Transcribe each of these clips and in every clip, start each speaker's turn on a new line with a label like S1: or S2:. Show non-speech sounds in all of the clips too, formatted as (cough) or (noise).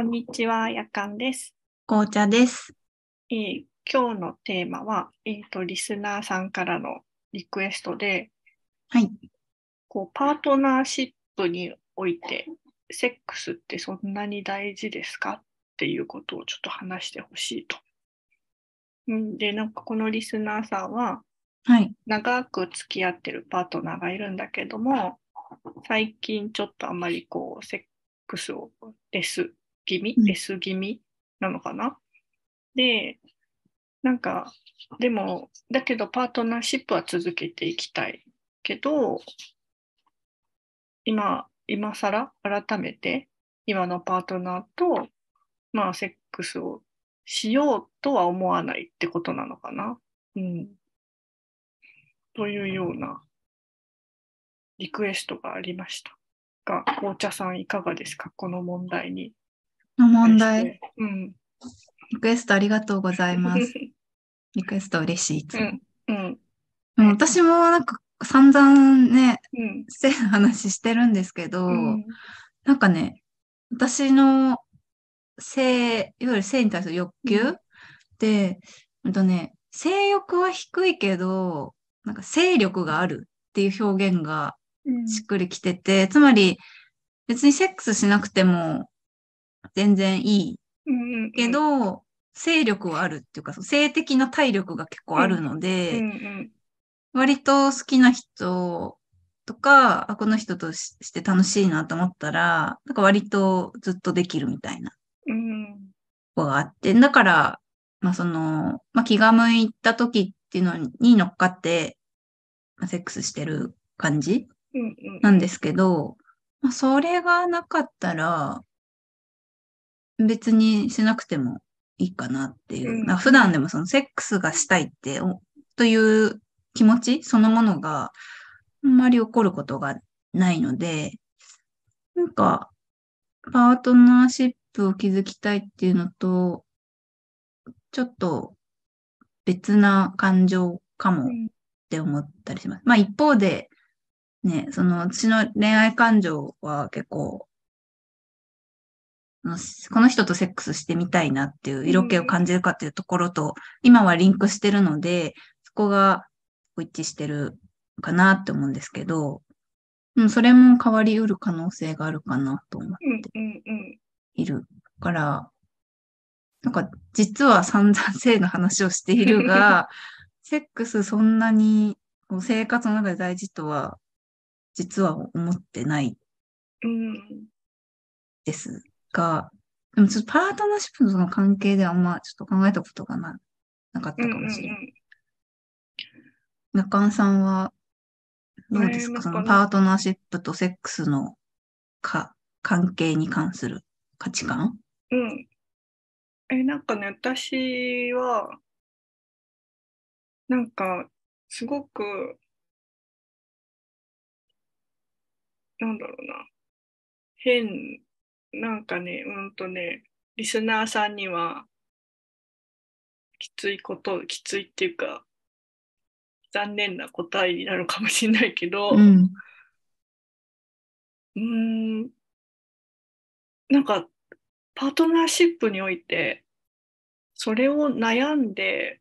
S1: こんにちは、やかんです。
S2: 紅茶です。
S1: えー今日のテーマは、えーと、リスナーさんからのリクエストで、
S2: はい。
S1: こう、パートナーシップにおいて、セックスってそんなに大事ですか？っていうことをちょっと話してほしいと。うんで、なんかこのリスナーさんは、
S2: はい。
S1: 長く付き合ってるパートナーがいるんだけども、最近ちょっとあんまりこう、セックスをレス気味、
S2: うん。
S1: レス気味なのかな？で、なんか、でも、だけどパートナーシップは続けていきたいけど、今、今更改めて、今のパートナーと、まあ、セックスをしようとは思わないってことなのかな？うん。というようなリクエストがありました。が、紅茶さんいかがですか？この問題に
S2: の問題、
S1: て。うん。
S2: リクエストありがとうございます。(laughs) リクエスト嬉しい。いつも
S1: うん。うん。
S2: 私もなんか散々ね、
S1: うん。
S2: 性の話してるんですけど、
S1: うん。
S2: なんかね、私の性、いわゆる性に対する欲求、
S1: うん
S2: で、うんとね、性欲は低いけど、なんか性力があるっていう表現が
S1: うん
S2: しっくりきてて、つまり別にセックスしなくても全然いい
S1: うん。
S2: けど、勢力はあるっていうか、性的な体力が結構あるの
S1: うん
S2: で、
S1: うん。
S2: 割と好きな人とか、あ、この人としして楽しいなと思ったら、なんか割とずっとできるみたいな
S1: うん。
S2: 子があって、だから、まあその、まあ気が向いた時っていうのに乗っかって、まあセックスしてる感じ
S1: うん。
S2: なんですけど、まあ、それがなかったら、別にしなくてもいいかなっていう。
S1: うん
S2: 普段でもそのセックスがしたいって、おという気持ちそのものがあんまり起こることがないので、なんか、パートナーシップを築きたいっていうのと、ちょっと別な感情かも
S1: うん
S2: って思ったりします。まあ一方で、ね、その私の恋愛感情は結構、この人とセックスしてみたいなっていう色気を感じるかっていうところと、今はリンクしてるので、そこが一致してるかなって思うんですけど、うん、それも変わりうる可能性があるかなと思っ
S1: うん。うん。うん。
S2: いるから、なんか実は散々性の話をしているが、(laughs) セックスそんなに生活の中で大事とは、実は思ってない
S1: うん。
S2: ですが、でもちょっとパートナーシップのその関係であんまちょっと考えたことがななかった
S1: うん。
S2: かもしれない。中尾さんはどうですか、そのパートナーシップとセックスのか関係に関する価値観？
S1: うん。え、なんかね、私は、なんか、すごく、なんだろうな、変、なんかね、うんとね、リスナーさんには、きついこと、きついっていうか、残念な答えになるかもしれないけど、
S2: うん。
S1: うーん、なんか、パートナーシップにおいて、それを悩んで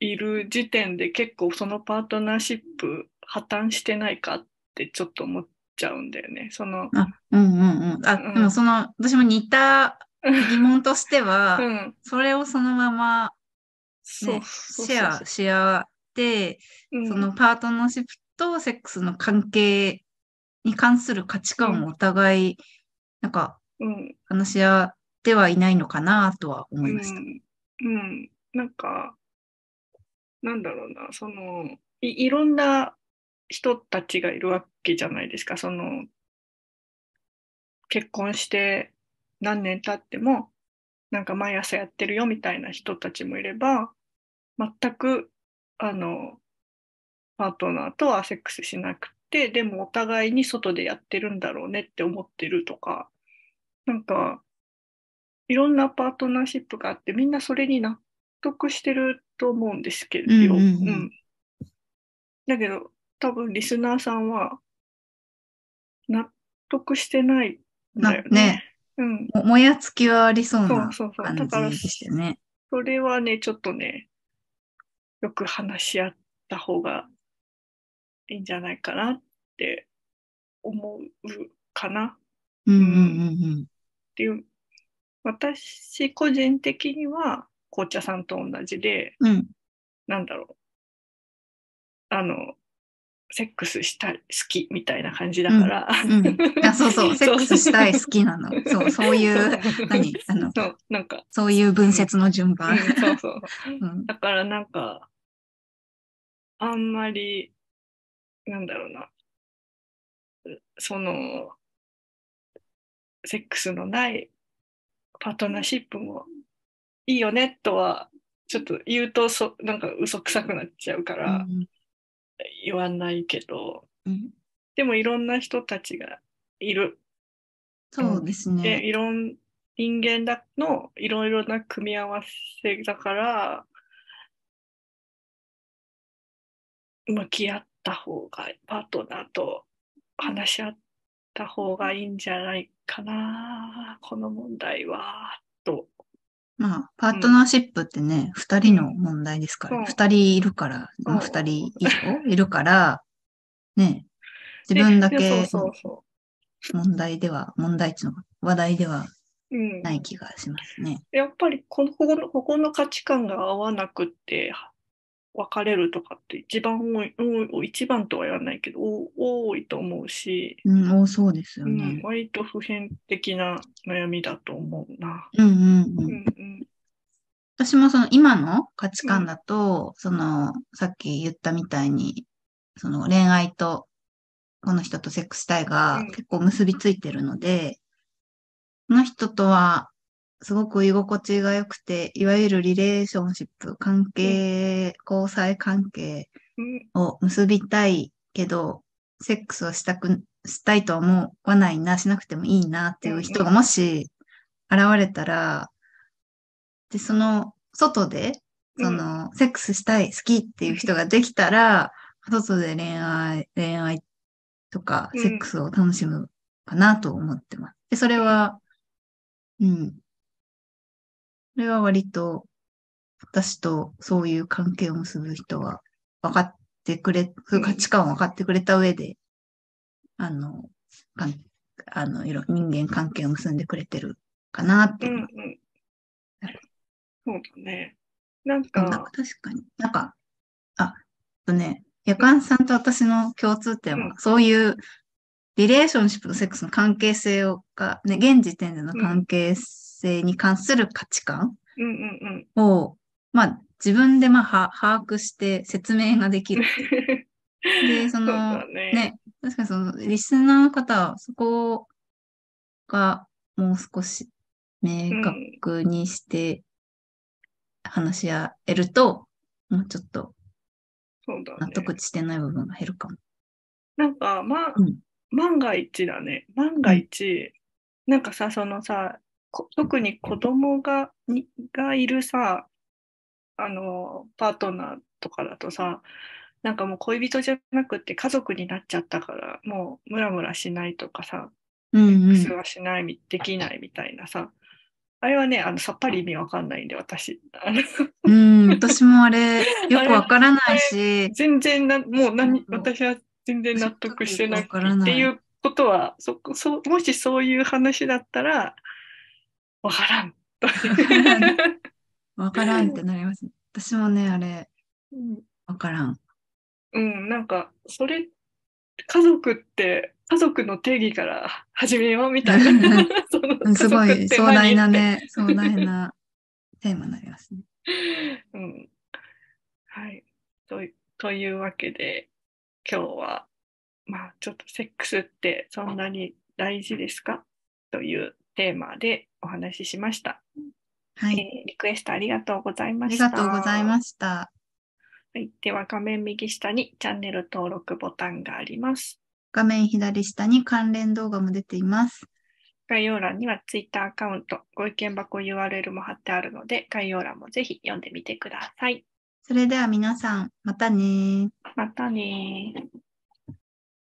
S1: いる時点で結構そのパートナーシップ破綻してないかってちょっと思っちゃうんだよね。その、
S2: あ、うんうんうん。あ、
S1: うん。
S2: でもその、私も似た疑問としては、(laughs)
S1: うん、
S2: それをそのまま、ね、
S1: そう
S2: シェアし合って、
S1: うん。
S2: そのパートナーシップとセックスの関係に関する価値観をお互い、なんか
S1: うん、
S2: 話し合ってはいないのかなとは思いました。
S1: うん、うん、なんか、なんだろうな、その、い、いろんな人たちがいるわけじゃないですか。その、結婚して何年経っても、なんか毎朝やってるよみたいな人たちもいれば、全く、あの、パートナーとはセックスしなくて、でもお互いに外でやってるんだろうねって思ってるとか、なんか、いろんなパートナーシップがあって、みんなそれに納得してると思うんですけど、
S2: うんうんうん
S1: だけど、多分リスナーさんは納得してないんだよね。
S2: なね
S1: うん。
S2: ももやつきはありそう
S1: そう
S2: な
S1: そうそう。
S2: 感
S1: だから、
S2: じでしたよね。
S1: それはね、ちょっとね、よく話し合った方がいいんじゃないかなって思うかな
S2: うんうんうん
S1: っていう。私個人的には紅茶さんと同じで、
S2: うん。うん。
S1: なんだろう。あの、セックスしたい、好きみたいな感じだから。
S2: うん。あ、そうそう。(laughs) セックスしたい、好きなの。そう、そういう、何？あの、
S1: そう、なんか、
S2: そういう文節の順
S1: うん
S2: 番。
S1: そうそう。
S2: うん。
S1: だからなんか、あんまり、なんだろうな、その、セックスのないパートナーシップもいいよねとは、ちょっと言うとそ、なんか嘘くさくなっちゃうから言わないけど、
S2: うん
S1: でもいろんな人たちがいる。
S2: そうです
S1: で、
S2: ね。
S1: いろん、人間だのいろいろな組み合わせだから、向き合った方が、パートナーと話し合った方がいいんじゃないかな、この問題は、と。
S2: まあ、パートナーシップってね、二人の問題ですから、
S1: うん
S2: 二人いるから、二人以上？いるから、ね、自分だ
S1: で
S2: け問題では、問題値の話題では
S1: う。うん。
S2: ない気がしますね。
S1: やっぱりこの、ここの、ここの価値観が合わなくって、別れるとかって一番多い、一番とは言わないけど、多多いと思うし、
S2: うん、多そうですよ
S1: うん
S2: ね、。
S1: 割と普遍的な悩みだと思うな。
S2: うんうん
S1: う
S2: うん。
S1: んうん
S2: 私もその今の価値観だと、その、さっき言ったみたいに、その恋愛と、この人とセックスしたいが
S1: うん
S2: 結構結びついてるので、この人とはすごく居心地が良くて、いわゆるリレーションシップ、関係、交際関係
S1: うん
S2: を結びたいけど、セックスをしたく、したいとは思わないな、しなくてもいいなっていう人がもし現れたら、で、その外で、その、セックスしたい、好きっていう人ができたら、外で恋愛、恋愛とか、
S1: うん
S2: セックスを楽しむかなと思ってます。で、それは、うん。それは割と、私とそういう関係を結ぶ人は分かってくれ、そういう価値観を分かってくれた上で、あの、かんあの、いろ、人間関係を結んでくれてるかなって
S1: うん
S2: いうう。
S1: ん。そうだね。なん
S2: なんか
S1: か、
S2: 確かに。なんか、あ、とね、夜間さんと私の共通点は、
S1: うん
S2: そういうリレーションシップとセックスの関係性をが、ね、現時点での関係性に関する価値観
S1: うんうん
S2: を、まあ、自分でまあ、は把握して説明ができる。
S1: うん。
S2: で、その、
S1: だね。
S2: ね、確かにその、リスナーの方は、そこがもう少し明確にして話し合えると、もうちょっと。納得してない部分が減るかも。
S1: なんか、ま、
S2: うん
S1: 万が一だね。万が一、なんかさ、そのさ、こ特に子供がにがいるさ、あの、パートナーとかだとさ、なんかもう恋人じゃなくて家族になっちゃったから、もうムラムラしないとかさ、
S2: うんうん
S1: 普通。はしないみ、できないみたいなさ、あれはね、あの、さっぱり意味わかんないんで、私。
S2: うん、私もあれ、(laughs) よくわからないし、
S1: 全然な、もう何、私は全然納得してなくてっていうことは、そこ、そう、もしそういう話だったら、わからん。(laughs)
S2: わからんってなります。私もね、あれ、
S1: うん
S2: わからん。
S1: うん、なんか、それ、家族って、家族の定義から (laughs) 始めようみたいな。(laughs)
S2: すごい壮大な
S1: 何？
S2: ね、壮大なテーマになりますね。
S1: うんはい。といというわけで、今日は、まあ、ちょっとセックスってそんなに大事ですか？というテーマでお話ししました。
S2: はい。
S1: えーリクエストありがとうござい
S2: あり
S1: ました。
S2: がとうございました。
S1: はい、では画面右下にチャンネル登録ボタンがあります。
S2: 画面左下に関連動画も出ています。
S1: 概要欄には Twitter アカウント、ご意見箱 URL も貼ってあるので、概要欄もぜひ読んでみてください。
S2: それでは皆さん、またねー。
S1: またねー。